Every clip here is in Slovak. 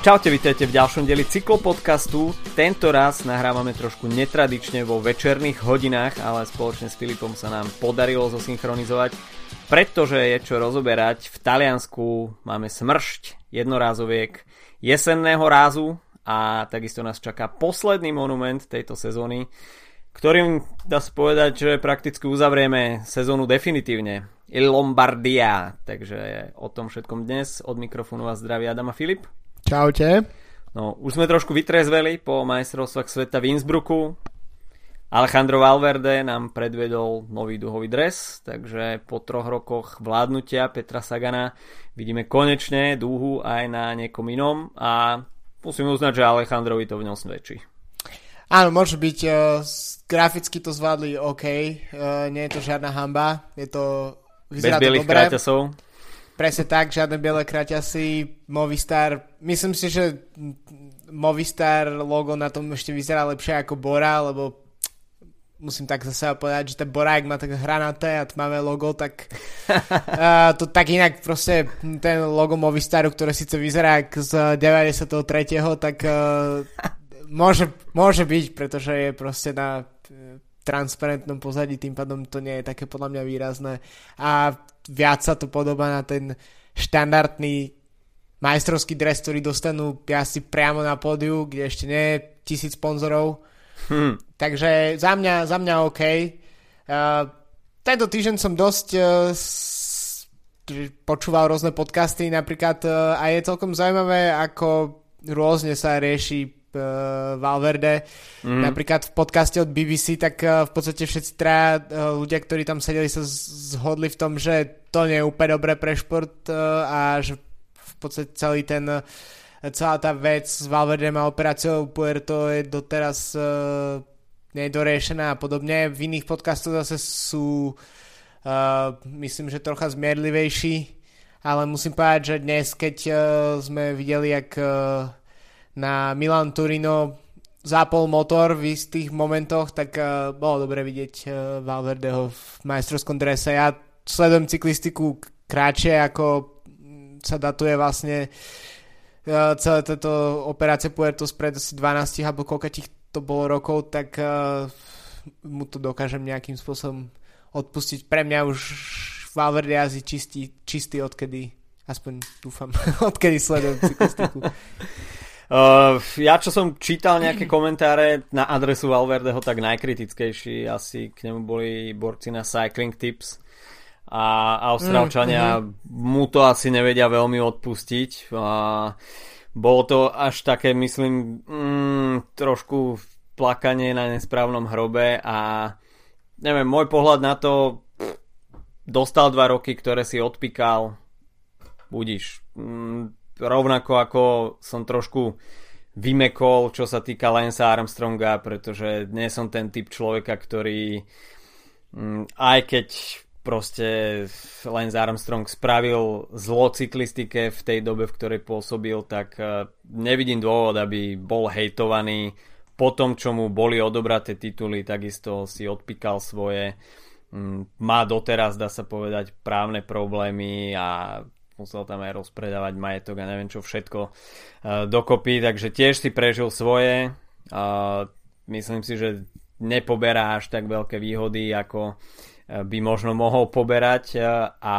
Čaute, vítajte v ďalšom dieli cyklopodcastu. Tento raz nahrávame trošku netradične vo večerných hodinách, ale spoločne s Filipom sa nám podarilo zosynchronizovať, pretože je čo rozoberať. V Taliansku máme smršť jednorázoviek jesenného rázu a takisto nás čaká posledný monument tejto sezóny, ktorým dá sa povedať, že prakticky uzavrieme sezónu definitívne. Lombardia. Takže o tom všetkom dnes. Od mikrofónu vás zdraví Adam a Filip. Čaute. No, už sme trošku vytrezveli po majstrovstvách sveta v Innsbrucku. Alejandro Valverde nám predvedol nový duhový dres, takže po troch rokoch vládnutia Petra Sagana vidíme konečne dúhu aj na niekom inom a musím uznať, že Alejandrovi to v ňom svedčí. Áno, môže byť, uh, graficky to zvládli OK, uh, nie je to žiadna hamba, je to, vyzerá Bez bielých kráťasov. Presne tak, žiadne biele kraťasy, Movistar, myslím si, že Movistar logo na tom ešte vyzerá lepšie ako Bora, lebo musím tak zase povedať, že ten Borák má tak hranaté a tmavé logo, tak uh, to tak inak proste ten logo Movistaru, ktoré síce vyzerá z 93. tak uh, môže, môže byť, pretože je proste na transparentnom pozadí, tým pádom to nie je také podľa mňa výrazné a viac sa to podobá na ten štandardný majstrovský dres, ktorý dostanú asi priamo na pódiu, kde ešte nie je tisíc sponzorov. Hmm. Takže za mňa, za mňa OK. Uh, tento týždeň som dosť uh, počúval rôzne podcasty napríklad uh, a je celkom zaujímavé, ako rôzne sa rieši Valverde. Mm. Napríklad v podcaste od BBC, tak uh, v podstate všetci traja uh, ľudia, ktorí tam sedeli, sa zhodli v tom, že to nie je úplne dobré pre šport a že v podstate celý ten celá tá vec s Valverde a operáciou Puerto je doteraz nedoriešená a podobne. V iných podcastoch zase sú uh, myslím, že trocha zmierlivejší, ale musím povedať, že dnes, keď uh, sme videli, jak uh, na Milan Turino zápol motor v istých momentoch, tak uh, bolo dobre vidieť uh, Valverdeho v majstrovskom drese. Ja sledujem cyklistiku kráčie, ako sa datuje vlastne uh, celé táto operácie Puerto spred asi 12 alebo koľko to bolo rokov, tak uh, mu to dokážem nejakým spôsobom odpustiť. Pre mňa už Valverde jazdí čistý, čistý odkedy, aspoň dúfam, odkedy sledujem cyklistiku. Uh, ja čo som čítal nejaké komentáre na adresu Valverdeho, tak najkritickejší asi k nemu boli borci na Cycling Tips a Austrálčania mm, mu to asi nevedia veľmi odpustiť. A bolo to až také, myslím, mm, trošku plakanie na nesprávnom hrobe a neviem, môj pohľad na to dostal dva roky, ktoré si odpíkal budíš. Mm, rovnako ako som trošku vymekol, čo sa týka Lance Armstronga, pretože nie som ten typ človeka, ktorý mm, aj keď proste Lance Armstrong spravil zlo cyklistike v tej dobe, v ktorej pôsobil, tak e, nevidím dôvod, aby bol hejtovaný. Po tom, čo mu boli odobraté tituly, takisto si odpíkal svoje mm, má doteraz, dá sa povedať, právne problémy a musel tam aj rozpredávať majetok a neviem čo všetko uh, dokopy, takže tiež si prežil svoje. Myslím si, že nepoberá až tak veľké výhody, ako uh, by možno mohol poberať uh, a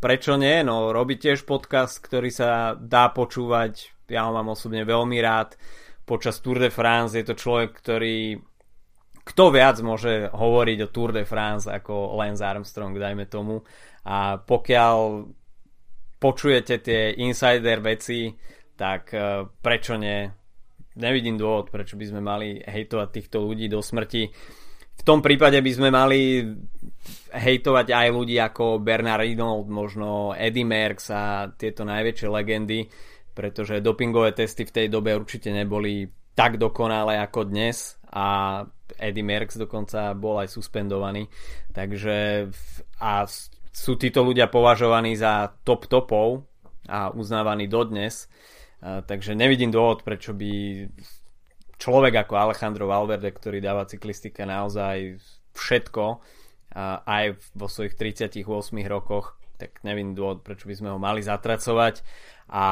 prečo nie? No, robí tiež podcast, ktorý sa dá počúvať, ja ho mám osobne veľmi rád. Počas Tour de France je to človek, ktorý kto viac môže hovoriť o Tour de France ako Lance Armstrong, dajme tomu. A pokiaľ počujete tie insider veci, tak uh, prečo nie? Nevidím dôvod, prečo by sme mali hejtovať týchto ľudí do smrti. V tom prípade by sme mali hejtovať aj ľudí ako Bernard Reynolds, možno Eddie Merckx a tieto najväčšie legendy, pretože dopingové testy v tej dobe určite neboli tak dokonalé ako dnes a Eddie Merckx dokonca bol aj suspendovaný. Takže a sú títo ľudia považovaní za top topov a uznávaní dodnes. Takže nevidím dôvod, prečo by človek ako Alejandro Valverde, ktorý dáva cyklistike naozaj všetko, aj vo svojich 38 rokoch, tak nevidím dôvod, prečo by sme ho mali zatracovať. A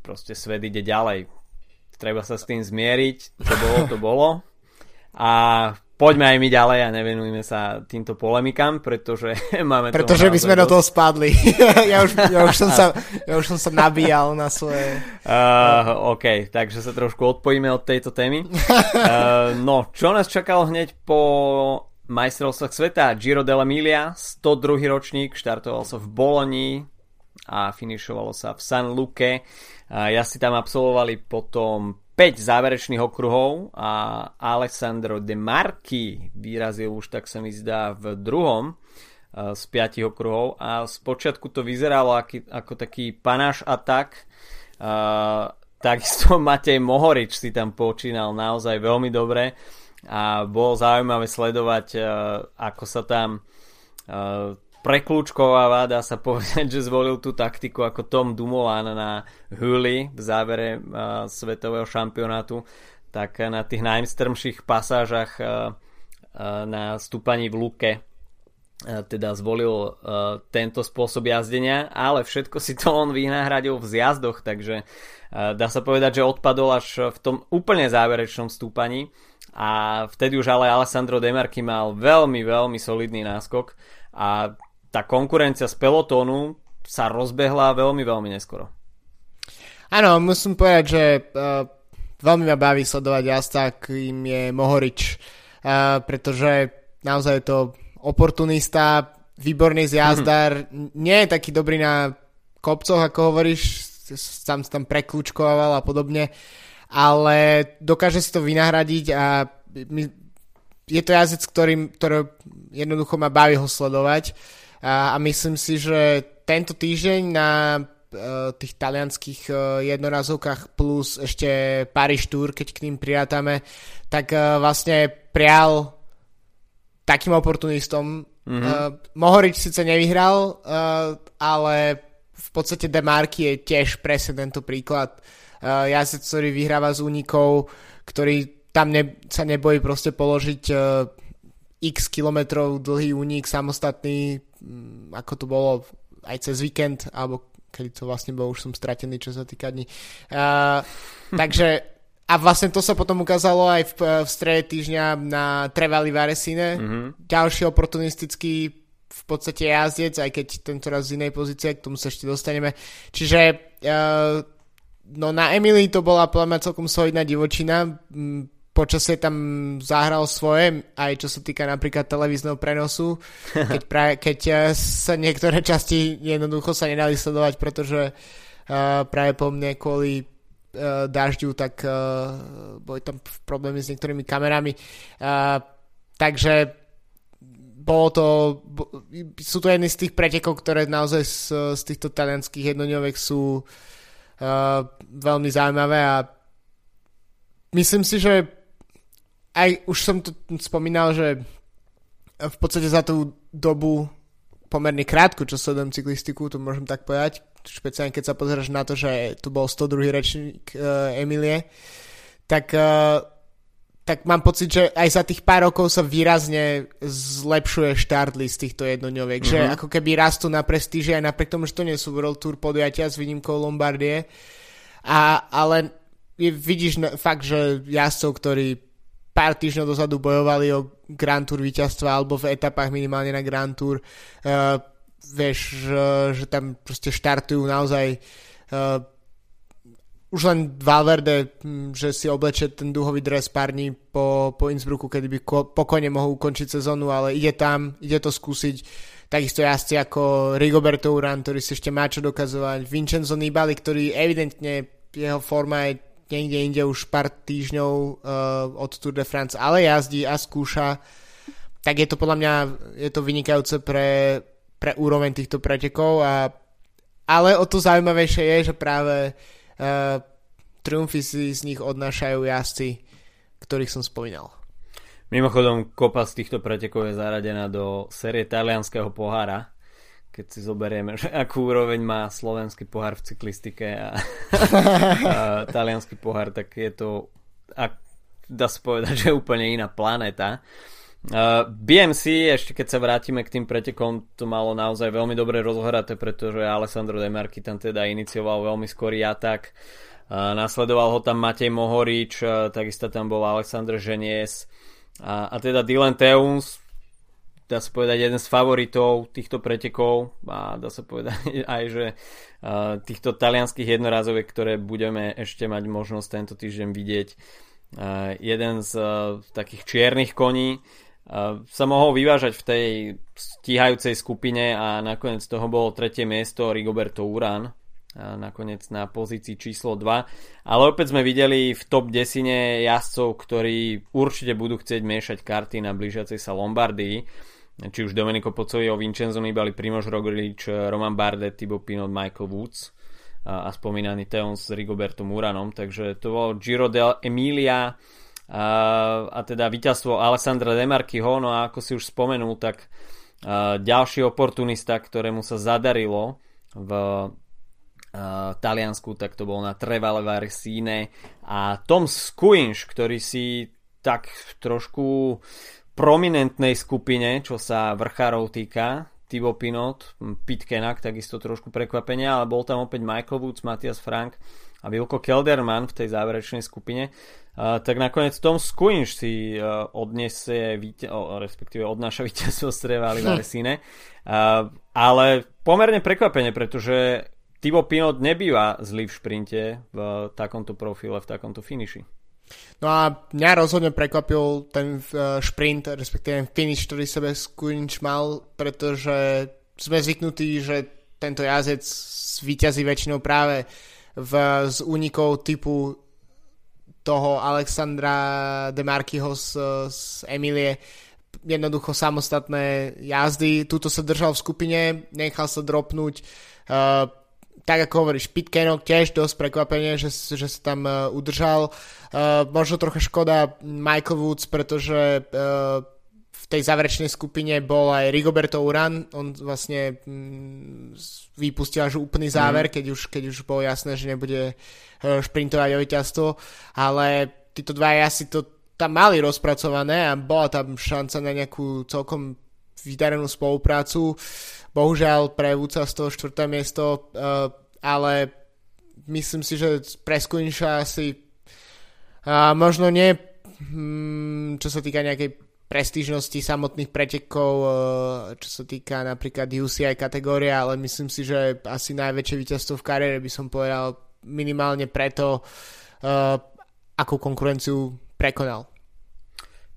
proste svet ide ďalej. Treba sa s tým zmieriť, čo bolo, to bolo. A poďme aj my ďalej a nevenujme sa týmto polemikám, pretože máme Pretože by sme dosť. do toho spadli. ja, už, ja, už som sa, ja už som sa nabíjal na svoje... Uh, OK, takže sa trošku odpojíme od tejto témy. Uh, no, čo nás čakalo hneď po majstrovstvách sveta? Giro dell'Emilia, 102. ročník, štartoval sa v Boloni a finišovalo sa v San Luque. Uh, ja si tam absolvovali potom 5 záverečných okruhov a Alessandro De Marchi vyrazil už tak sa mi zdá v druhom eh, z 5 okruhov. A spočiatku to vyzeralo aký, ako taký panáš atak. Uh, takisto Matej Mohorič si tam počínal naozaj veľmi dobre a bolo zaujímavé sledovať uh, ako sa tam preklúčkováva, dá sa povedať, že zvolil tú taktiku ako Tom Dumoulin na Huli v závere uh, svetového šampionátu, tak na tých najstrmších pasážach uh, uh, na stúpaní v Luke teda zvolil tento spôsob jazdenia, ale všetko si to on vynahradil v zjazdoch, takže dá sa povedať, že odpadol až v tom úplne záverečnom stúpaní. A vtedy už ale Alessandro Demarky mal veľmi, veľmi solidný náskok a tá konkurencia z pelotónu sa rozbehla veľmi, veľmi neskoro. Áno, musím povedať, že uh, veľmi ma baví sledovať jazda, kým je Mohorič, uh, pretože naozaj je to oportunista, výborný zjazdár, mm-hmm. nie je taký dobrý na kopcoch, ako hovoríš, sám sa tam preklúčkoval a podobne, ale dokáže si to vynahradiť a my, je to jazdec, ktorý, ktorý jednoducho ma baví ho sledovať a, a myslím si, že tento týždeň na e, tých talianských e, jednorazovkách plus ešte Paris Tour, keď k ním prirátame, tak e, vlastne prial takým oportunistom. Mm-hmm. Mohorič síce nevyhral, ale v podstate Demarky je tiež presne tento príklad. Jazdec, ktorý vyhráva z únikov, ktorý tam ne, sa nebojí proste položiť x kilometrov dlhý únik samostatný, ako to bolo aj cez víkend, alebo keď to vlastne bolo, už som stratený, čo sa týka dní. Uh, takže a vlastne to sa potom ukázalo aj v, v strede týždňa na Trevali Varesine. Mm-hmm. Ďalší oportunistický v podstate jazdec, aj keď tento raz z inej pozície, k tomu sa ešte dostaneme. Čiže uh, no na Emily to bola podľa celkom solidná divočina počasie tam zahral svoje, aj čo sa týka napríklad televízneho prenosu, keď, pra, keď eh, sa niektoré časti jednoducho sa nedali sledovať, pretože uh, práve po mne kvôli uh, dažďu, tak uh, boli tam problémy s niektorými kamerami. Uh, takže bolo to, bo, sú to jedny z tých pretekov, ktoré naozaj z, z týchto talianských jednodňovek sú uh, veľmi zaujímavé a myslím si, že aj už som to spomínal, že v podstate za tú dobu pomerne krátku, čo sledujem cyklistiku, to môžem tak povedať, špeciálne keď sa pozeráš na to, že tu bol 102. rečník uh, Emilie, tak, uh, tak mám pocit, že aj za tých pár rokov sa výrazne zlepšuje z týchto jednodňoviek, mm-hmm. že mhm. ako keby rastú na prestíži aj napriek tomu, že to nie sú World Tour podujatia s výnimkou Lombardie, a, ale je, vidíš na, fakt, že jazdcov, ktorí pár týždňov dozadu bojovali o Grand Tour víťazstva alebo v etapách minimálne na Grand Tour. Uh, vieš, že, že tam proste štartujú naozaj uh, už len Valverde, hm, že si oblečie ten duhový dres pár dní po, po Innsbrucku, kedy by ko, pokojne mohol ukončiť sezónu, ale ide tam, ide to skúsiť. Takisto jazdci ako Rigoberto Uran, ktorý si ešte má čo dokazovať, Vincenzo Nibali, ktorý evidentne jeho forma je niekde inde už pár týždňov uh, od Tour de France, ale jazdí a skúša, tak je to podľa mňa je to vynikajúce pre, pre úroveň týchto pretekov a ale o to zaujímavejšie je, že práve uh, triumfy si z nich odnášajú jazdci, ktorých som spomínal. Mimochodom, kopa z týchto pretekov je zaradená do série talianského pohára, keď si zoberieme, že akú úroveň má slovenský pohár v cyklistike a, a talianský pohár, tak je to, ak, dá sa povedať, že úplne iná planéta. Uh, BMC, ešte keď sa vrátime k tým pretekom, to malo naozaj veľmi dobre rozhraté, pretože Alessandro Demarky tam teda inicioval veľmi skorý atak. Uh, nasledoval ho tam Matej Mohorič, uh, takisto tam bol Alexander Ženies a, a teda Dylan Teuns, dá sa povedať jeden z favoritov týchto pretekov a dá sa povedať aj, že týchto talianských jednorazoviek, ktoré budeme ešte mať možnosť tento týždeň vidieť. Jeden z takých čiernych koní, sa mohol vyvážať v tej stíhajúcej skupine a nakoniec toho bolo tretie miesto Rigoberto Uran nakoniec na pozícii číslo 2. Ale opäť sme videli v top desine jazdcov, ktorí určite budú chcieť miešať karty na blížiacej sa Lombardii. Či už Domenico Pocoyo, Vincenzo Nibali, Primož Roglič, Roman Bardet, Thibaut Pinot, Michael Woods a spomínaný Teon s Rigobertom Uranom. Takže to bolo Giro del Emilia a, a teda víťazstvo Alessandra Demarkyho, no a ako si už spomenul, tak ďalší oportunista, ktorému sa zadarilo v Taliansku, tak to bol na Trevale Varsine a Tom Skuinš, ktorý si tak trošku prominentnej skupine, čo sa vrchárov týka, Thibaut Pinot, Pitkenak, takisto trošku prekvapenia, ale bol tam opäť Michael Woods, Matthias Frank a Vilko Kelderman v tej záverečnej skupine. Uh, tak nakoniec Tom Skuinš si uh, odniesie, víte, oh, respektíve odnáša víťazstvo z Trevali hm. Uh, ale pomerne prekvapenie, pretože Tibo Pinot nebýva zlý v šprinte v takomto profile, v takomto finiši. No a mňa rozhodne prekvapil ten uh, šprint, respektíve ten finish, ktorý sebe Skuinč mal, pretože sme zvyknutí, že tento jazdec víťazí väčšinou práve v, z únikov typu toho Alexandra Demarkyho z, z Emilie jednoducho samostatné jazdy. Tuto sa držal v skupine, nechal sa dropnúť. Uh, tak ako hovoríš, Pitkenok tiež dosť prekvapenie, že, že sa tam uh, udržal. Uh, možno trocha škoda Michael Woods, pretože uh, v tej záverečnej skupine bol aj Rigoberto Uran, on vlastne mm, vypustil až úplný záver, mm. keď, už, keď už bolo jasné, že nebude uh, šprintovať o víťazstvo, ale títo dva asi to tam mali rozpracované a bola tam šanca na nejakú celkom vydarenú spoluprácu. Bohužiaľ pre Vúca z toho štvrté miesto, uh, ale myslím si, že pre Skuinša asi uh, možno nie, hmm, čo sa týka nejakej prestížnosti samotných pretekov, eh, čo sa týka napríklad UCI kategórie, ale myslím si, že asi najväčšie víťazstvo v kariére by som povedal minimálne preto, eh, akú konkurenciu prekonal.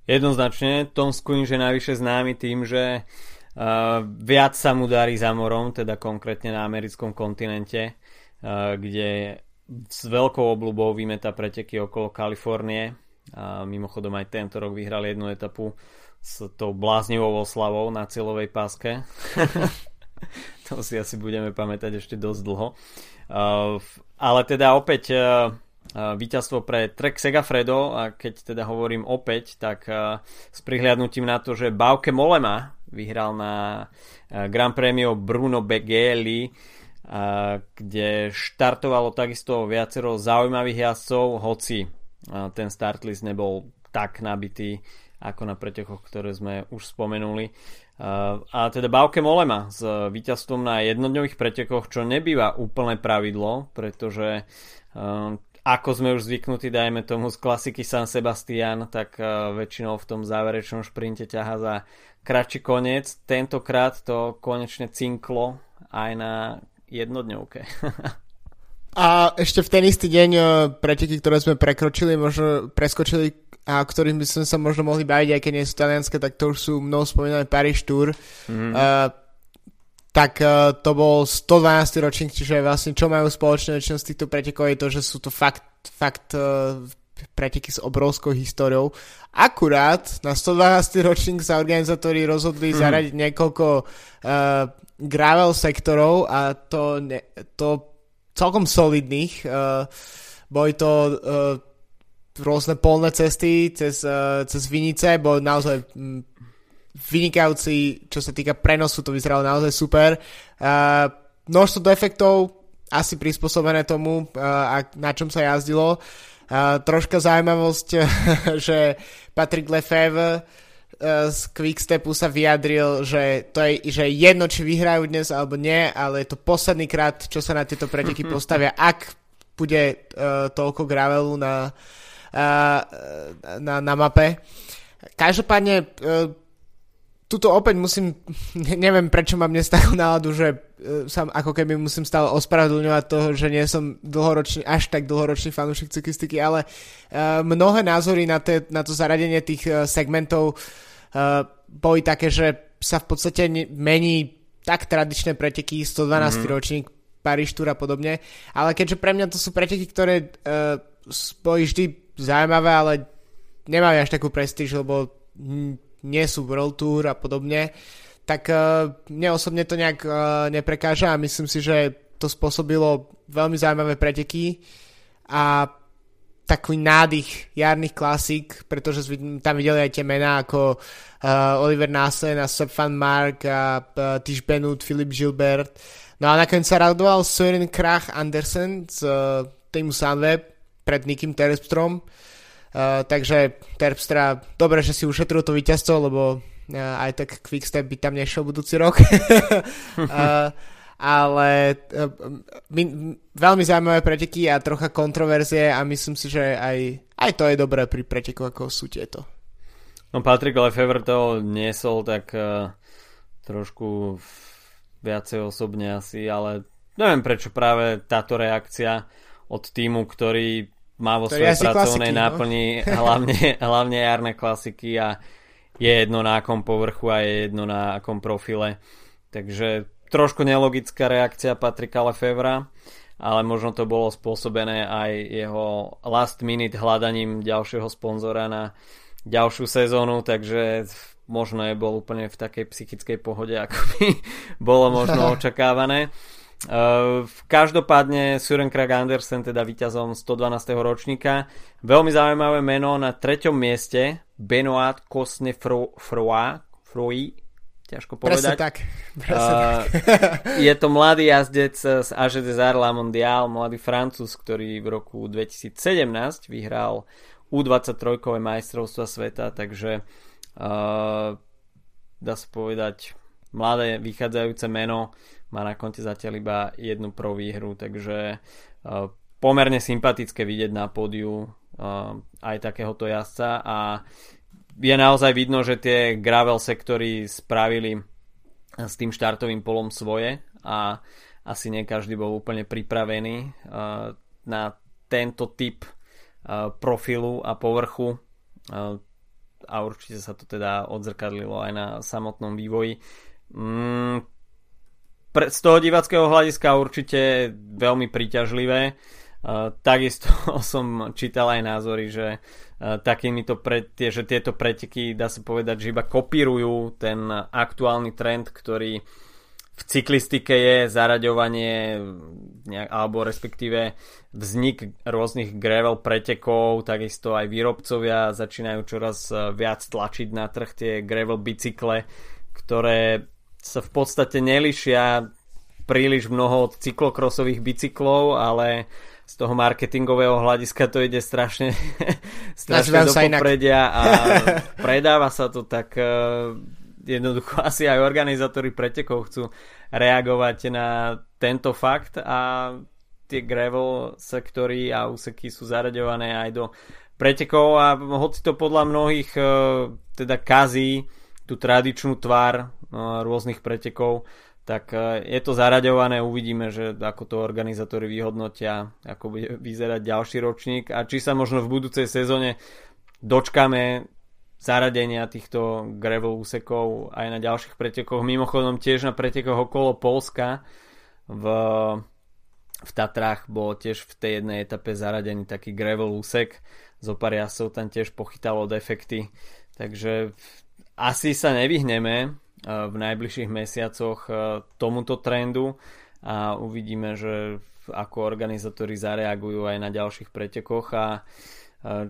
Jednoznačne, Tom Skuin je najvyššie známy tým, že viac sa mu darí za morom, teda konkrétne na americkom kontinente, uh, kde s veľkou obľubou vymeta preteky okolo Kalifornie a mimochodom aj tento rok vyhral jednu etapu s tou bláznivou oslavou na cieľovej páske. to si asi budeme pamätať ešte dosť dlho. Uh, ale teda opäť víťazstvo pre Trek Segafredo a keď teda hovorím opäť, tak s prihliadnutím na to, že Bauke Molema vyhral na uh, Grand Premio Bruno Begeli, uh, kde štartovalo takisto viacero zaujímavých jazdcov, hoci ten start list nebol tak nabitý ako na pretekoch, ktoré sme už spomenuli. A teda Bauke Molema s víťazstvom na jednodňových pretekoch, čo nebýva úplné pravidlo, pretože ako sme už zvyknutí, dajme tomu z klasiky San Sebastian, tak väčšinou v tom záverečnom šprinte ťaha za kratší koniec. Tentokrát to konečne cinklo aj na jednodňovke. A ešte v ten istý deň uh, preteky, ktoré sme prekročili, možno preskočili a ktorým by sme sa možno mohli baviť, aj keď nie sú talianské, tak to už sú mnou spomínané Paris Tour. Mm. Uh, tak uh, to bol 112. ročník, čiže vlastne čo majú spoločné väčšinou z týchto pretekov je to, že sú to fakt, fakt uh, preteky s obrovskou históriou. Akurát na 112. ročník sa organizátori rozhodli mm. zaradiť niekoľko uh, gravel sektorov a to, ne, to celkom solidných. Uh, boli to uh, rôzne polné cesty cez, uh, cez Vinice, boli naozaj um, vynikajúci, čo sa týka prenosu, to vyzeralo naozaj super. Uh, množstvo defektov, asi prispôsobené tomu, uh, na čom sa jazdilo. Uh, troška zaujímavosť, že Patrick Lefebvre z Quickstepu sa vyjadril, že to je že jedno, či vyhrajú dnes alebo nie, ale je to posledný krát, čo sa na tieto preteky postavia, ak bude uh, toľko gravelu na, uh, na, na mape. Každopádne uh, tuto opäť musím, neviem prečo mám dnes takú náladu, že uh, sa ako keby musím stále ospravedlňovať toho, že nie som dlhoročný, až tak dlhoročný fanúšik cyklistiky, ale uh, mnohé názory na, te, na to zaradenie tých uh, segmentov uh, boli také, že sa v podstate mení tak tradičné preteky, 112 mm-hmm. ročník, Paríž Tour a podobne, ale keďže pre mňa to sú preteky, ktoré uh, boli vždy zaujímavé, ale nemajú až takú prestíž, lebo nie sú World Tour a podobne, tak uh, mne osobne to nejak uh, neprekáža a myslím si, že to spôsobilo veľmi zaujímavé preteky a takový nádych jarných klasík, pretože tam videli aj tie mená ako uh, Oliver Nassen a van Mark a uh, Tish Benut, Philip Gilbert. No a nakoniec sa radoval Søren Krach Andersen z uh, týmu Sunweb pred Nikim Terpstrom. Uh, takže Terpstra, dobre, že si ušetril to víťazstvo, lebo uh, aj tak Quickstep by tam nešiel budúci rok. uh, ale uh, my, veľmi zaujímavé preteky a trocha kontroverzie a myslím si, že aj, aj to je dobré pri preteku, ako sú tieto. No Patrick Lefevre to niesol tak uh, trošku viacej osobne asi, ale neviem prečo práve táto reakcia od týmu, ktorý má vo svojej pracovnej klasiky, no? náplni no? hlavne, hlavne jarné klasiky a je jedno na akom povrchu a je jedno na akom profile. Takže trošku nelogická reakcia Patrika Lefevra, ale možno to bolo spôsobené aj jeho last minute hľadaním ďalšieho sponzora na ďalšiu sezónu, takže možno je bol úplne v takej psychickej pohode, ako by bolo možno očakávané. Uh, každopádne Søren Krag Andersen teda víťazom 112. ročníka. Veľmi zaujímavé meno na treťom mieste Benoit Cosne Froi ťažko povedať. Presne tak. Presne uh, tak. je to mladý jazdec z AGD Zarla Mondial, mladý Francúz, ktorý v roku 2017 vyhral U23 majstrovstva sveta, takže uh, dá sa povedať mladé vychádzajúce meno má na konte zatiaľ iba jednu pro výhru, takže uh, pomerne sympatické vidieť na pódiu uh, aj takéhoto jazdca a je naozaj vidno, že tie gravel sektory spravili s tým štartovým polom svoje a asi nie každý bol úplne pripravený na tento typ profilu a povrchu a určite sa to teda odzrkadlilo aj na samotnom vývoji. Pre, z toho divackého hľadiska určite veľmi príťažlivé. Uh, takisto som čítal aj názory, že uh, takýmito pre, tie, že tieto preteky dá sa povedať, že iba kopírujú ten aktuálny trend, ktorý v cyklistike je zaraďovanie nejak, alebo respektíve vznik rôznych gravel pretekov, takisto aj výrobcovia začínajú čoraz uh, viac tlačiť na trh tie gravel bicykle, ktoré sa v podstate nelišia príliš mnoho od cyklokrosových bicyklov, ale z toho marketingového hľadiska to ide strašne, strašne do popredia a predáva sa to tak uh, jednoducho asi aj organizátori pretekov chcú reagovať na tento fakt a tie gravel sektory a úseky sú zaraďované aj do pretekov a hoci to podľa mnohých uh, teda kazí tú tradičnú tvár rôznych pretekov, tak e, je to zaraďované, uvidíme, že ako to organizátori vyhodnotia, ako bude vyzerať ďalší ročník a či sa možno v budúcej sezóne dočkame zaradenia týchto gravel úsekov aj na ďalších pretekoch. Mimochodom tiež na pretekoch okolo Polska v, v Tatrách bol tiež v tej jednej etape zaradený taký gravel úsek. Zopár jasov tam tiež pochytalo defekty. Takže asi sa nevyhneme v najbližších mesiacoch e, tomuto trendu a uvidíme, že ako organizátori zareagujú aj na ďalších pretekoch a e,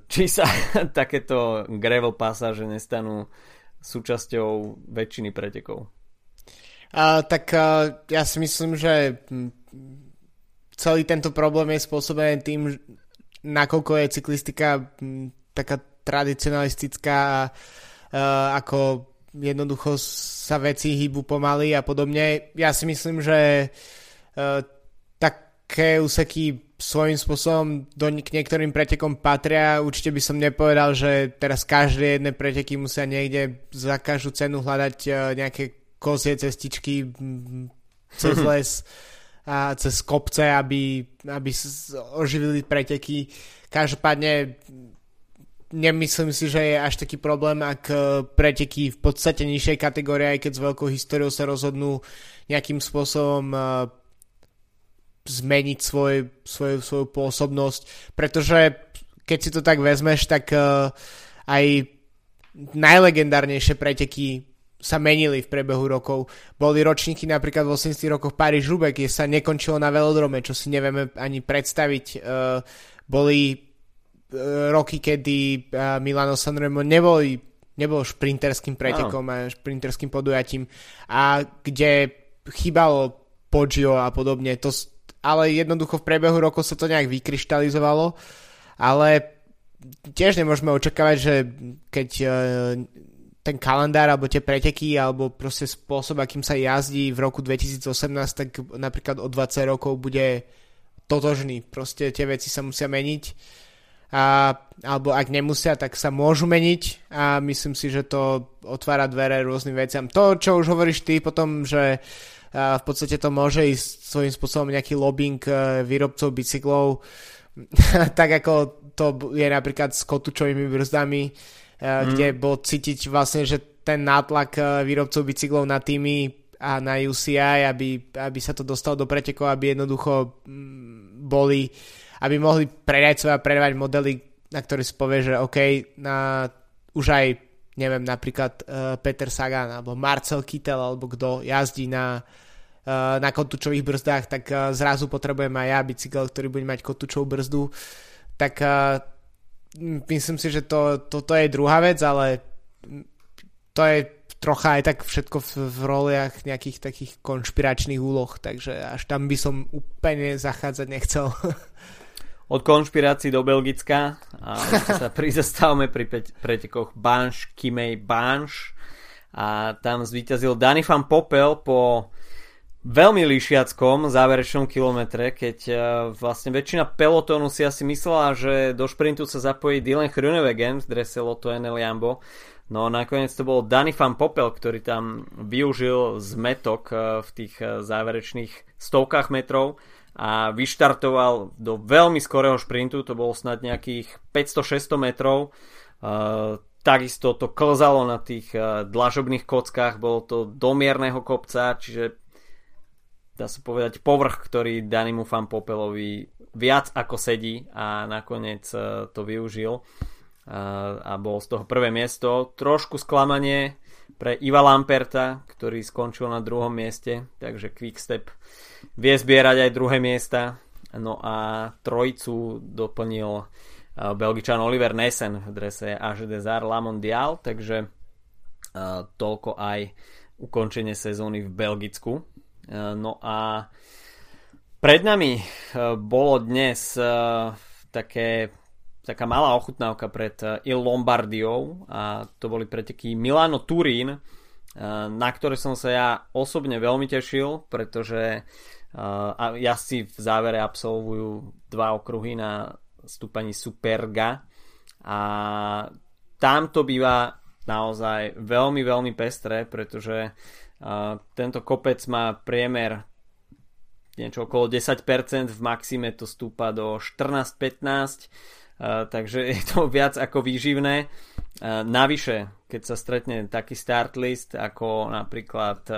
či sa takéto gravel pasáže nestanú súčasťou väčšiny pretekov. A, tak a, ja si myslím, že celý tento problém je spôsobený tým, nakoľko je cyklistika taká tradicionalistická ako jednoducho sa veci hýbu pomaly a podobne. Ja si myslím, že uh, také úseky svojím spôsobom do, k niektorým pretekom patria. Určite by som nepovedal, že teraz každé jedné preteky musia niekde za každú cenu hľadať uh, nejaké kozie cestičky cez les a cez kopce, aby, aby oživili preteky. Každopádne nemyslím si, že je až taký problém, ak e, preteky v podstate nižšej kategórie, aj keď s veľkou históriou sa rozhodnú nejakým spôsobom e, zmeniť svoj, svoj, svoju pôsobnosť, pretože keď si to tak vezmeš, tak uh, aj najlegendárnejšie preteky sa menili v priebehu rokov. Boli ročníky napríklad v 80 rokoch Paríž Rubek, kde sa nekončilo na velodrome, čo si nevieme ani predstaviť. Boli E, roky, kedy e, Milano Sanremo neboli, nebol šprinterským pretekom a šprinterským podujatím a kde chýbalo Poggio a podobne. To, ale jednoducho v priebehu rokov sa to nejak vykryštalizovalo, ale tiež nemôžeme očakávať, že keď uh, ten kalendár alebo tie preteky alebo proste spôsob, akým sa jazdí v roku 2018, tak napríklad o 20 rokov bude totožný. Proste tie veci sa musia meniť a, alebo ak nemusia, tak sa môžu meniť a myslím si, že to otvára dvere rôznym veciam. To, čo už hovoríš ty potom, že a v podstate to môže ísť svojím spôsobom nejaký lobbying e, výrobcov bicyklov, tak ako to je napríklad s kotúčovými brzdami, mm. kde bol cítiť vlastne, že ten nátlak e, výrobcov bicyklov na týmy a na UCI, aby, aby sa to dostalo do pretekov, aby jednoducho boli uh, aby mohli predať a predávať modely, na ktoré si povie, že OK, na, už aj neviem, napríklad uh, Peter Sagan alebo Marcel Kittel alebo kto jazdí na, uh, na kotúčových brzdách, tak uh, zrazu potrebujem aj ja bicykel, ktorý bude mať kotúčovú brzdu. Tak uh, myslím si, že to, to, to je druhá vec, ale to je trocha aj tak všetko v, v roliach nejakých takých konšpiračných úloh, takže až tam by som úplne zachádzať nechcel. od konšpirácií do Belgicka a sa prizastávame pri pretekoch Banš, Kimej, Banš a tam zvíťazil Danny van Popel po veľmi líšiackom záverečnom kilometre, keď uh, vlastne väčšina pelotónu si asi myslela, že do šprintu sa zapojí Dylan Hrunewegen v drese Lotto NL Jambo. No nakoniec to bol Danny van Popel, ktorý tam využil zmetok uh, v tých uh, záverečných stovkách metrov a vyštartoval do veľmi skorého šprintu, to bolo snad nejakých 500-600 metrov. Uh, takisto to klzalo na tých uh, dlažobných kockách, bolo to domierneho kopca, čiže dá sa povedať povrch, ktorý Danimu Fan Popelovi viac ako sedí a nakoniec uh, to využil a bol z toho prvé miesto. Trošku sklamanie pre Iva Lamperta, ktorý skončil na druhom mieste, takže Quickstep vie zbierať aj druhé miesta. No a trojicu doplnil uh, Belgičan Oliver Nessen v drese AG Desar La Mondial, takže uh, toľko aj ukončenie sezóny v Belgicku. Uh, no a pred nami bolo dnes také taká malá ochutnávka pred Il Lombardiou a to boli preteky Milano Turín, na ktoré som sa ja osobne veľmi tešil, pretože a jazdci v závere absolvujú dva okruhy na stúpaní Superga a tam to býva naozaj veľmi, veľmi pestré, pretože tento kopec má priemer niečo okolo 10%, v maxime to stúpa do 14-15, takže je to viac ako výživné. Navyše, keď sa stretne taký start list ako napríklad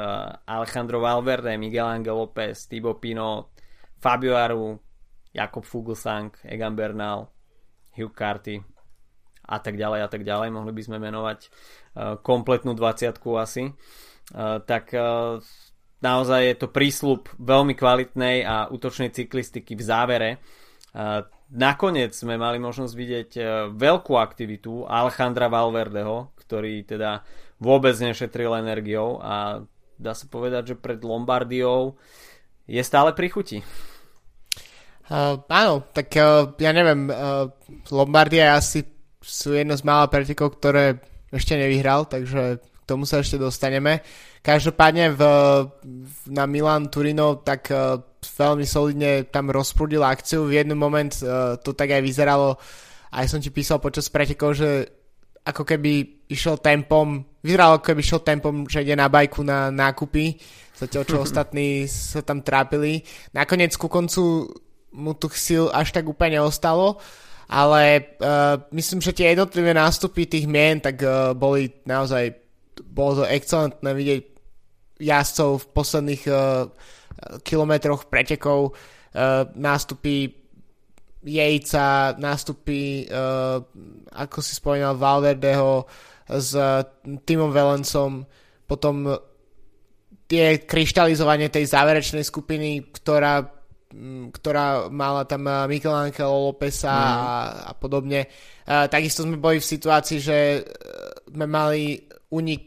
Alejandro Valverde, Miguel Angel López, Thibaut Pino, Fabio Aru, Jakob Fuglsang, Egan Bernal, Hugh Carty a tak ďalej a tak ďalej, mohli by sme menovať kompletnú 20 asi, tak naozaj je to prísľub veľmi kvalitnej a útočnej cyklistiky v závere Nakoniec sme mali možnosť vidieť e, veľkú aktivitu Alejandra Valverdeho, ktorý teda vôbec nešetril energiou a dá sa povedať, že pred Lombardiou je stále pri chuti. Uh, áno, tak uh, ja neviem, uh, Lombardia asi sú jedno z mála pretekov, ktoré ešte nevyhral, takže k tomu sa ešte dostaneme. Každopádne v, na Milan Turino tak uh, veľmi solidne tam rozprúdil akciu. V jednom moment uh, to tak aj vyzeralo, aj som ti písal počas pretekov, že ako keby išiel tempom, vyzeralo ako keby išiel tempom, že ide na bajku na nákupy, zatiaľ čo ostatní sa tam trápili. Nakoniec ku koncu mu tu síl až tak úplne ostalo, ale uh, myslím, že tie jednotlivé nástupy tých mien tak uh, boli naozaj bolo to excelentné vidieť jazdcov v posledných uh, kilometroch pretekov, uh, nástupy Jejca, nástupy, uh, ako si spomínal, Valverdeho s Timom Velencom, potom tie kryštalizovanie tej záverečnej skupiny, ktorá, ktorá mala tam Mikel Angelo Lopesa mm. a, a podobne. Uh, takisto sme boli v situácii, že sme mali unik,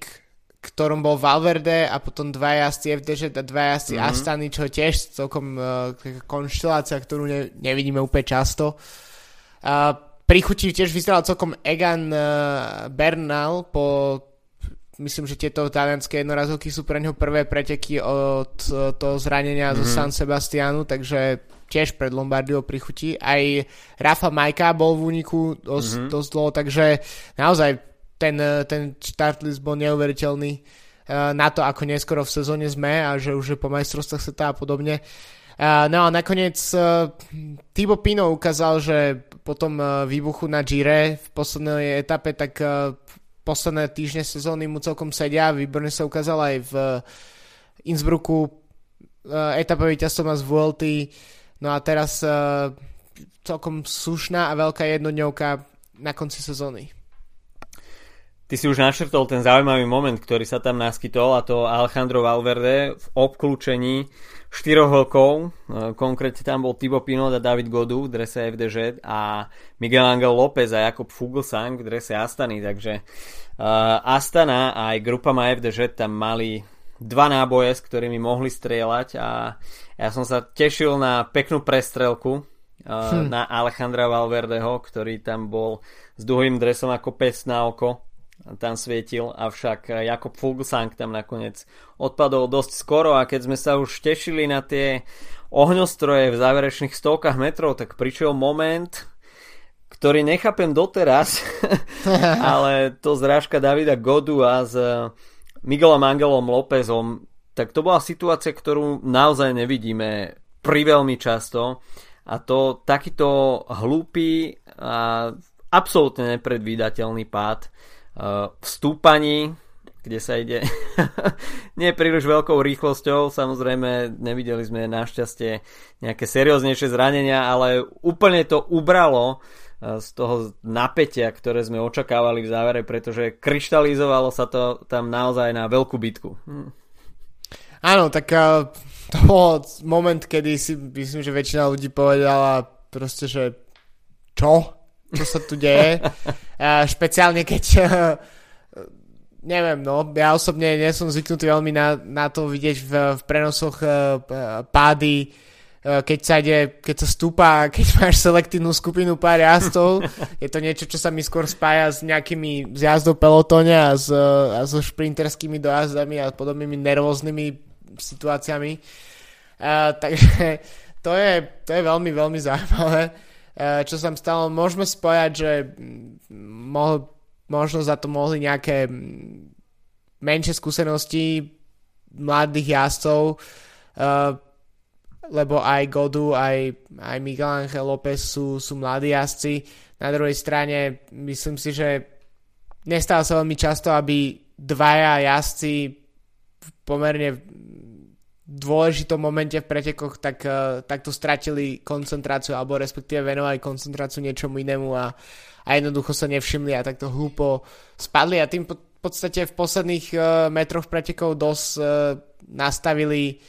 ktorom bol Valverde a potom dva jazdci FDŽ a dva jazdci mm-hmm. Astany, čo tiež celkom uh, konštelácia, ktorú ne, nevidíme úplne často. Uh, pri chuti tiež vyzeral celkom Egan uh, Bernal po myslím, že tieto talianské jednorazovky sú pre neho prvé preteky od uh, toho zranenia mm-hmm. zo mhm. San Sebastianu, takže tiež pred Lombardiou pri chuti. Aj Rafa Majka bol v úniku dosť, mm-hmm. dosť dlho, takže naozaj ten, eh, ten start list bol neuveriteľný uh, na to, ako neskoro v sezóne sme a že už je po majstrovstvách sveta a podobne. Uh, no a nakoniec Thibaut Pino ukázal, že po tom výbuchu na Gire v poslednej etape, tak posledné týždne sezóny mu celkom sedia. Výborne sa ukázal aj v Innsbrucku uh, etapový víťazstvo z VLT. No a teraz celkom slušná a veľká jednodňovka na konci sezóny. Ty si už našrtol ten zaujímavý moment, ktorý sa tam naskytol a to Alejandro Valverde v obklúčení štyroch vlkov, e, konkrétne tam bol Thibaut Pinot a David Godu v drese FDŽ a Miguel Angel López a Jakob Fuglsang v drese Astany, takže uh, Astana a aj grupa ma FDŽ tam mali dva náboje, s ktorými mohli strieľať a ja som sa tešil na peknú prestrelku uh, hm. na Alejandra Valverdeho, ktorý tam bol s dlhým dresom ako pes na oko tam svietil, avšak Jakob Fuglsang tam nakoniec odpadol dosť skoro a keď sme sa už tešili na tie ohňostroje v záverečných stovkách metrov, tak prišiel moment, ktorý nechápem doteraz, ale to zrážka Davida Godu a s Miguelom Angelom Lópezom, tak to bola situácia, ktorú naozaj nevidíme priveľmi často a to takýto hlúpy a absolútne nepredvídateľný pád v stúpaní, kde sa ide nie príliš veľkou rýchlosťou, samozrejme nevideli sme našťastie nejaké serióznejšie zranenia, ale úplne to ubralo z toho napätia, ktoré sme očakávali v závere, pretože kryštalizovalo sa to tam naozaj na veľkú bitku. Hm. Áno, tak to bol moment, kedy si myslím, že väčšina ľudí povedala proste, že čo? Čo sa tu deje. A špeciálne keď neviem, no, ja osobne nie som zvyknutý veľmi na, na to vidieť v, v prenosoch uh, pády, uh, keď sa ide, keď sa stúpa, keď máš selektívnu skupinu pár jazdov, je to niečo, čo sa mi skôr spája s nejakými zjazdou pelotóne a, s, a so šprinterskými dojazdami a podobnými nervóznymi situáciami. Uh, takže to je, to je veľmi, veľmi zaujímavé. Eh, čo sa tam stalo. Môžeme spojať, že mohol, možno za to mohli nejaké menšie skúsenosti mladých jazdcov, uh, lebo aj Godu, aj, aj Miguel Angel López sú, sú mladí jazdci. Na druhej strane myslím si, že nestáva sa veľmi často, aby dvaja jazdci pomerne dôležitom momente v pretekoch tak, uh, tak to stratili koncentráciu alebo respektíve venovali koncentráciu niečomu inému a, a jednoducho sa nevšimli a takto hlúpo spadli. A tým v podstate v posledných uh, metroch pretekov dosť uh, nastavili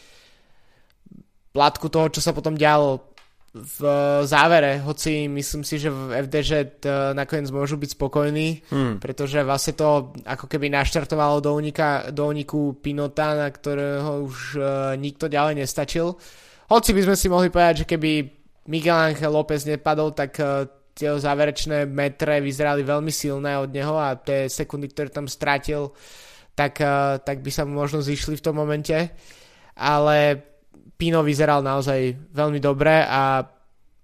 platku toho, čo sa potom dialo v závere, hoci myslím si, že v FDŽ nakoniec môžu byť spokojní, hmm. pretože vlastne to ako keby naštartovalo do, unika, do uniku Pinota, na ktorého už uh, nikto ďalej nestačil. Hoci by sme si mohli povedať, že keby Miguel Angel López nepadol, tak uh, tie záverečné metre vyzerali veľmi silné od neho a tie sekundy, ktoré tam strátil, tak, tak by sa mu možno zišli v tom momente. Ale Pino vyzeral naozaj veľmi dobre a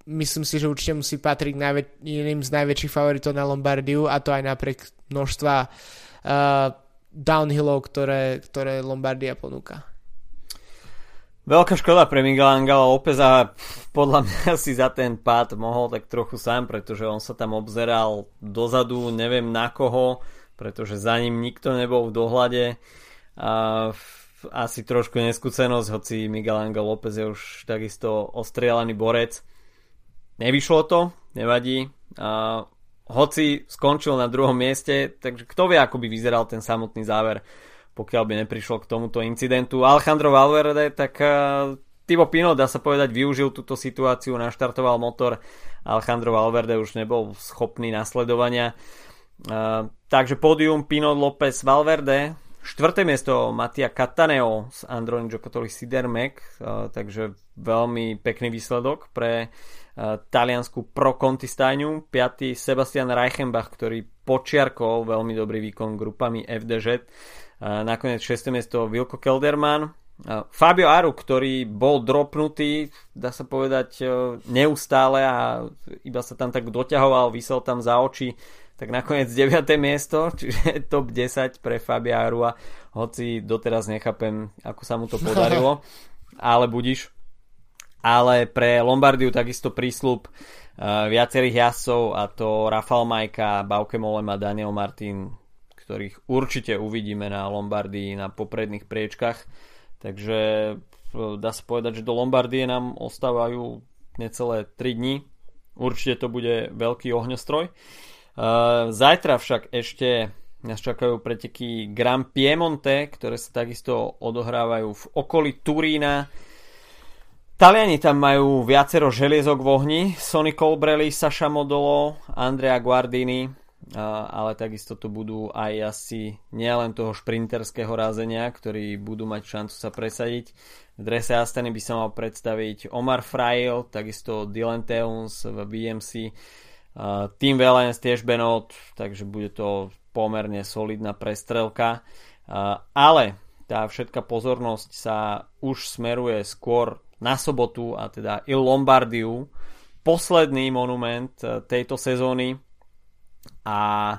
myslím si, že určite musí patriť najvä- jedným z najväčších favoritov na Lombardiu a to aj napriek množstva uh, downhillov, ktoré, ktoré Lombardia ponúka. Veľká škoda pre Miguel Angela López a podľa mňa si za ten pád mohol tak trochu sám, pretože on sa tam obzeral dozadu, neviem na koho, pretože za ním nikto nebol v dohľade. A asi trošku neskúsenosť, hoci Miguel Angel López je už takisto ostrielaný borec. Nevyšlo to, nevadí. A hoci skončil na druhom mieste, takže kto vie, ako by vyzeral ten samotný záver pokiaľ by neprišlo k tomuto incidentu. Alejandro Valverde, tak uh, Tivo Pino, dá sa povedať, využil túto situáciu, naštartoval motor, Alejandro Valverde už nebol schopný nasledovania. Uh, takže pódium Pino López Valverde, štvrté miesto Matia Cataneo s Andron Giocottoli Sidermek, uh, takže veľmi pekný výsledok pre uh, taliansku Pro Conti stajňu. Piatý Sebastian Reichenbach, ktorý počiarkol veľmi dobrý výkon grupami FDŽ nakoniec 6. miesto Vilko Kelderman. Fabio Aru, ktorý bol dropnutý, dá sa povedať, neustále a iba sa tam tak doťahoval, vysel tam za oči, tak nakoniec 9. miesto, čiže top 10 pre Fabio Aru a hoci doteraz nechápem, ako sa mu to podarilo, ale budiš. Ale pre Lombardiu takisto prísľub e, viacerých jazdcov a to Rafael Majka, Bauke Molem a Daniel Martin ktorých určite uvidíme na Lombardii na popredných priečkach. Takže e, dá sa povedať, že do Lombardie nám ostávajú necelé 3 dní. Určite to bude veľký ohňostroj. E, zajtra však ešte nás čakajú preteky Grand Piemonte, ktoré sa takisto odohrávajú v okolí Turína. Taliani tam majú viacero želiezok v ohni. Sonny Colbrelli, Saša Modolo, Andrea Guardini, ale takisto to budú aj asi nielen toho šprinterského rázenia, ktorí budú mať šancu sa presadiť. V drese Astany by sa mal predstaviť Omar Frail, takisto Dylan Teuns v BMC, Team Valens tiež Benot, takže bude to pomerne solidná prestrelka. Ale tá všetká pozornosť sa už smeruje skôr na sobotu a teda Il Lombardiu, posledný monument e, tejto sezóny, a e,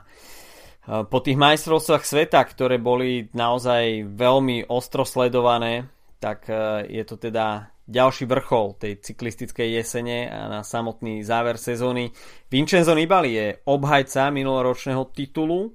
po tých majstrovstvách sveta, ktoré boli naozaj veľmi ostro sledované, tak e, je to teda ďalší vrchol tej cyklistickej jesene a na samotný záver sezóny. Vincenzo Nibali je obhajca minuloročného titulu,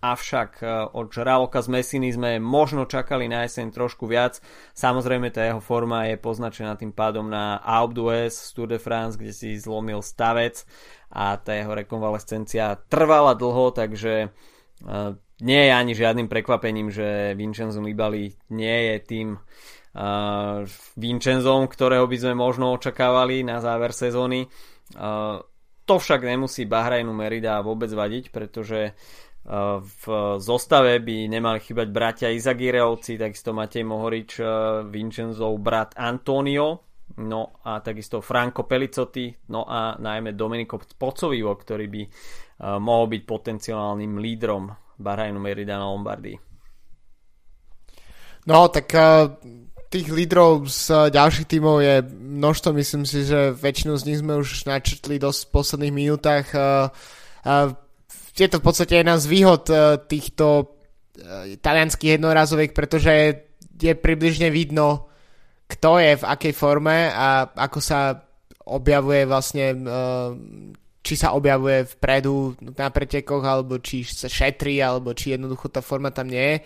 avšak e, od Žraloka z Messiny sme možno čakali na jeseň trošku viac. Samozrejme tá jeho forma je poznačená tým pádom na Alpe d'Huez Tour de France, kde si zlomil stavec a tá jeho rekonvalescencia trvala dlho, takže uh, nie je ani žiadnym prekvapením, že Vincenzo Nibali nie je tým Vincenzom, ktorého by sme možno očakávali na záver sezóny. To však nemusí Bahrajnu Merida vôbec vadiť, pretože v zostave by nemali chýbať bratia Izagireovci, takisto Matej Mohorič, Vincenzov brat Antonio, no a takisto Franco Pelicotti, no a najmä Domenico Pocovivo, ktorý by mohol byť potenciálnym lídrom Bahrainu Merida na Lombardii. No, tak tých lídrov z ďalších tímov je množstvo, myslím si, že väčšinu z nich sme už načrtli dosť v posledných minútach. Uh, uh, je to v podstate jedna z výhod uh, týchto talianských jednorazoviek, pretože je približne vidno, kto je v akej forme a ako sa objavuje vlastne, či sa objavuje vpredu na pretekoch, alebo či sa šetrí, alebo či jednoducho tá forma tam nie je.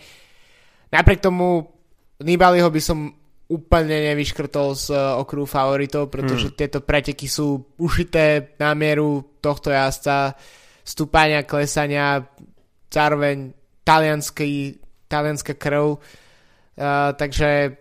Napriek tomu Nibaliho by som úplne nevyškrtol z eh, okruhu favoritov, pretože hmm. tieto preteky sú ušité na mieru tohto jazdca, stúpania, klesania, zároveň talianská krv. Uh, takže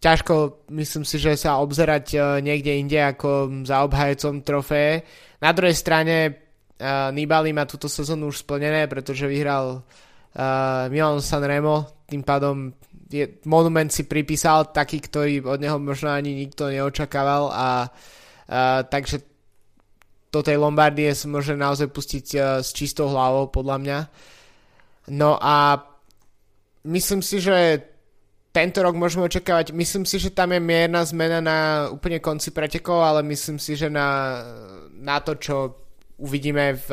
ťažko, myslím si, že sa obzerať uh, niekde inde ako za obhajcom trofeje. Na druhej strane uh, Nibali má túto sezónu už splnené, pretože vyhral uh, Milan Sanremo, tým pádom je, monument si pripísal taký, ktorý od neho možno ani nikto neočakával a uh, takže do tej Lombardie sa môže naozaj pustiť uh, s čistou hlavou, podľa mňa. No a myslím si, že tento rok môžeme očakávať, myslím si, že tam je mierna zmena na úplne konci pretekov, ale myslím si, že na, na to, čo uvidíme v,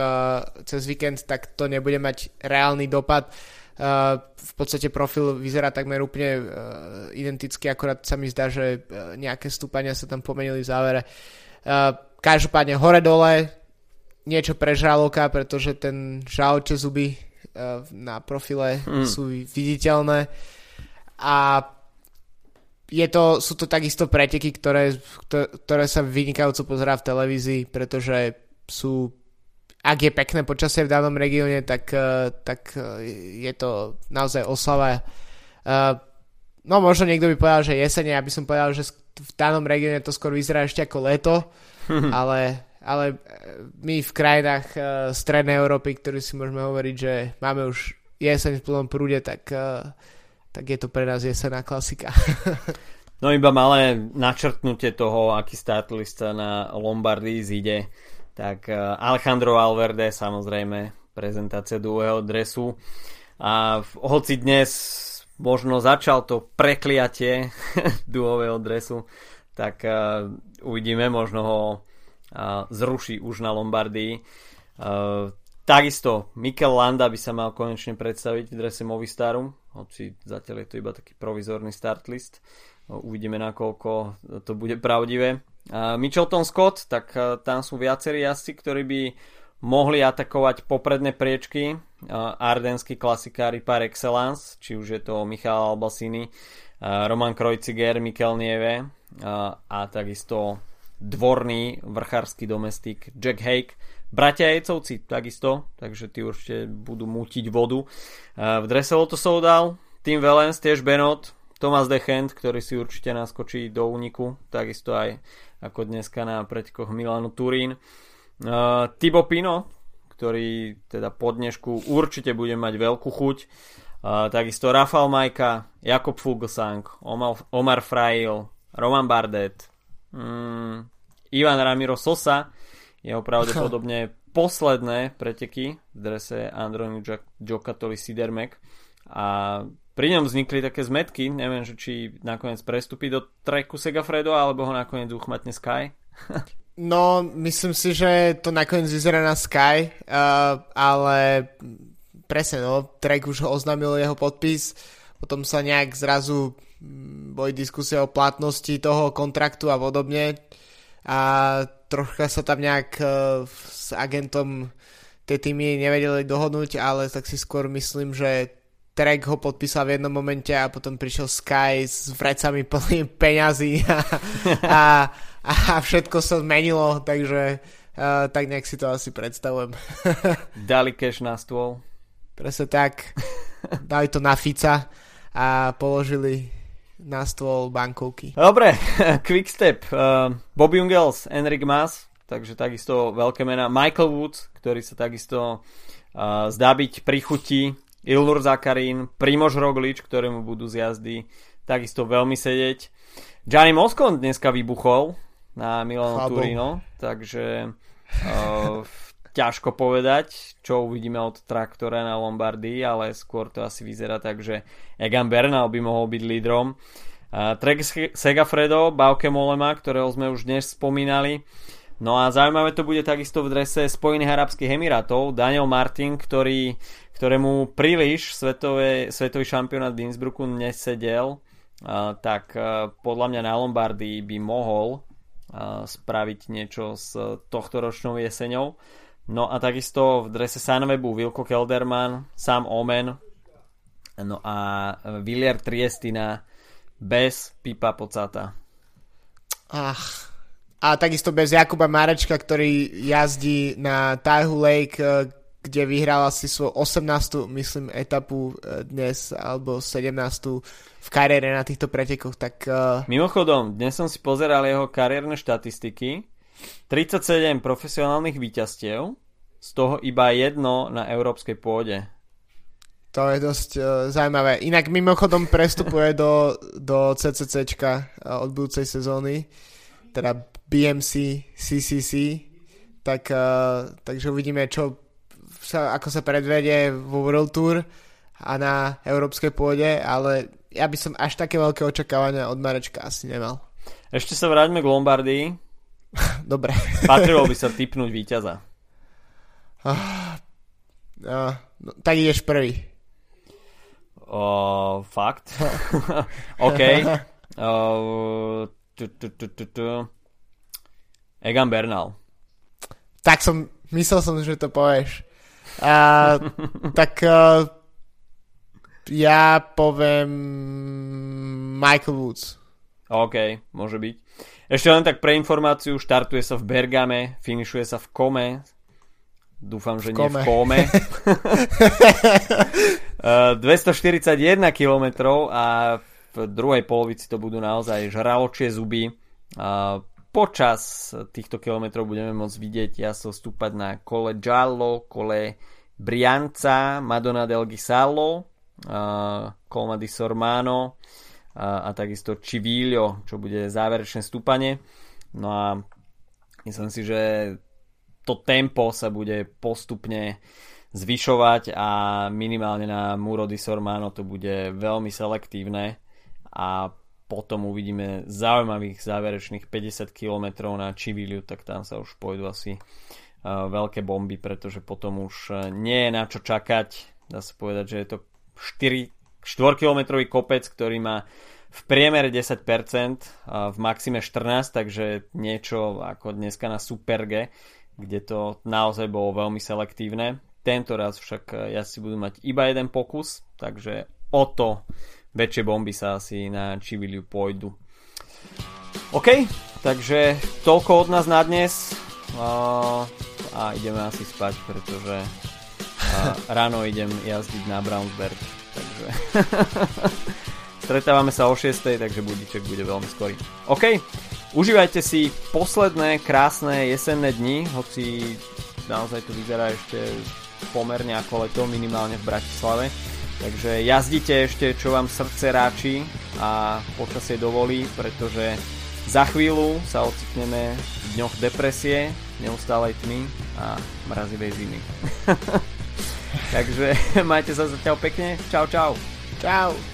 cez víkend, tak to nebude mať reálny dopad. Uh, v podstate profil vyzerá takmer úplne uh, identický, akorát sa mi zdá, že uh, nejaké stúpania sa tam pomenili v závere. Uh, každopádne hore-dole niečo pre žraloka, pretože ten žraloče zuby na profile mm. sú viditeľné. A je to, sú to takisto preteky, ktoré, ktoré sa vynikajúco pozerá v televízii, pretože sú ak je pekné počasie v danom regióne, tak, eh, tak eh, je to naozaj oslava. Eh, no možno niekto by povedal, že jesene, ja by som povedal, že v danom regióne to skôr vyzerá ešte ako leto, ale, ale my v krajinách strednej Európy, ktorí si môžeme hovoriť, že máme už jeseň v plnom prúde, tak tak je to pre nás jesená klasika. no iba malé načrtnutie toho, aký startlista na Lombardii zíde. Tak eh, Alejandro Alverde, samozrejme, prezentácia druhého dresu. A hoci dnes možno začal to prekliatie duhového dresu, tak uh, uvidíme, možno ho uh, zruší už na Lombardii. Takisto Mikel Landa by sa mal konečne predstaviť v drese Movistaru hoci zatiaľ je to iba taký provizorný start list. Uvidíme, nakoľko to bude pravdivé. Mitchelton Scott, tak tam sú viacerí jazdci, ktorí by mohli atakovať popredné priečky. Ardenskí klasikári par excellence, či už je to Michal Albasini, Roman Krojciger, Mikel Nieve a takisto dvorný vrchársky domestik Jack Hake Bratia Jecovci takisto, takže tí určite budú mútiť vodu. V drese to Soudal, Tim Valens, tiež Benot, Thomas Dechent, ktorý si určite naskočí do úniku, takisto aj ako dneska na pretekoch Milanu Turín. Uh, Tibo Pino, ktorý teda po dnešku určite bude mať veľkú chuť. Uh, takisto Rafal Majka, Jakob Fuglsang, Omar, Omar Frail, Roman Bardet, um, Ivan Ramiro Sosa, jeho pravdepodobne posledné preteky v drese Androni Giocattoli Sidermek a pri ňom vznikli také zmetky, neviem, že či nakoniec prestúpi do treku Segafredo alebo ho nakoniec uchmatne Sky. no, myslím si, že to nakoniec vyzerá na Sky, uh, ale presne, no, trek už oznámil jeho podpis, potom sa nejak zrazu mm, boli diskusie o platnosti toho kontraktu a podobne a trocha sa tam nejak uh, s agentom tie týmy nevedeli dohodnúť, ale tak si skôr myslím, že Trek ho podpísal v jednom momente a potom prišiel Sky s vrecami plným peňazí a, a, a všetko sa zmenilo, takže uh, tak nejak si to asi predstavujem. Dali cash na stôl. Presne tak. Dali to na Fica a položili na stôl bankovky. Dobre, Quickstep, uh, Bobby Jungels, Enric Mas, takže takisto veľké mená. Michael Woods, ktorý sa takisto uh, zdá byť pri chuti. Ilnur Zakarín, Primož Roglič, ktorému budú z jazdy takisto veľmi sedieť. Gianni Moscon dneska vybuchol na Milano Turino, takže uh, ťažko povedať, čo uvidíme od traktora na Lombardii, ale skôr to asi vyzerá tak, že Egan Bernal by mohol byť lídrom. Uh, Trek Segafredo, Bauke Molema, ktorého sme už dnes spomínali. No a zaujímavé to bude takisto v drese Spojených Arabských Emirátov. Daniel Martin, ktorý, ktorému príliš svetové, svetový šampionát v Innsbrucku nesedel, uh, tak uh, podľa mňa na Lombardii by mohol uh, spraviť niečo s tohto ročnou jeseňou. No a takisto v drese Sunwebu Wilko Kelderman, Sam Omen, no a Villier Triestina bez Pipa Pocata. Ach, a takisto bez Jakuba Marečka, ktorý jazdí na Taihu Lake, eh, kde vyhral asi svoju 18. myslím etapu eh, dnes, alebo 17. v kariére na týchto pretekoch. Tak, uh... Mimochodom, dnes som si pozeral jeho kariérne štatistiky 37 profesionálnych víťazstiev, z toho iba jedno na európskej pôde. To je dosť uh, zaujímavé. Inak mimochodom prestupuje do, do CCCčka uh, od budúcej sezóny, teda BMC, CCC, tak, uh, takže uvidíme, čo sa, ako sa predvedie vo World Tour a na európskej pôde, ale ja by som až také veľké očakávania od Marečka asi nemal. Ešte sa vráťme k Lombardii. Dobre. Patrilo by sa typnúť víťaza. Uh, uh, no, tak ideš prvý. Uh, fakt? OK. Uh, tu, tu, tu, tu, tu. Egan Bernal. Tak som, myslel som, že to povieš. Uh, tak uh, ja poviem Michael Woods. OK, môže byť. Ešte len tak pre informáciu, štartuje sa v Bergame, finišuje sa v Kome. Dúfam, že v nie v Kome. 241 km a v druhej polovici to budú naozaj žraločie zuby. A počas týchto kilometrov budeme môcť vidieť jaso stúpať na kole Giallo, kole Brianza, Madonna del Ghisallo, Colma di Sormano a, a takisto Civilio, čo bude záverečné stúpanie. No a myslím si, že to tempo sa bude postupne zvyšovať a minimálne na Muro di Sormano to bude veľmi selektívne a potom uvidíme zaujímavých záverečných 50 km na Civiliu, tak tam sa už pôjdu asi uh, veľké bomby, pretože potom už uh, nie je na čo čakať. Dá sa povedať, že je to 4, 4 km kopec, ktorý má v priemere 10%, v maxime 14, takže niečo ako dneska na Superge, kde to naozaj bolo veľmi selektívne. Tento raz však ja si budú mať iba jeden pokus, takže o to väčšie bomby sa asi na Čiviliu pôjdu. OK, takže toľko od nás na dnes a, a ideme asi spať, pretože a ráno idem jazdiť na Brownsberg. Takže stretávame sa o 6, takže budiček bude veľmi skorý. OK, užívajte si posledné krásne jesenné dni, hoci naozaj to vyzerá ešte pomerne ako leto, minimálne v Bratislave. Takže jazdite ešte, čo vám srdce ráči a počasie dovolí, pretože za chvíľu sa ocitneme v dňoch depresie, neustálej tmy a mrazivej zimy. Takže majte sa zatiaľ pekne. Čau, čau. Čau.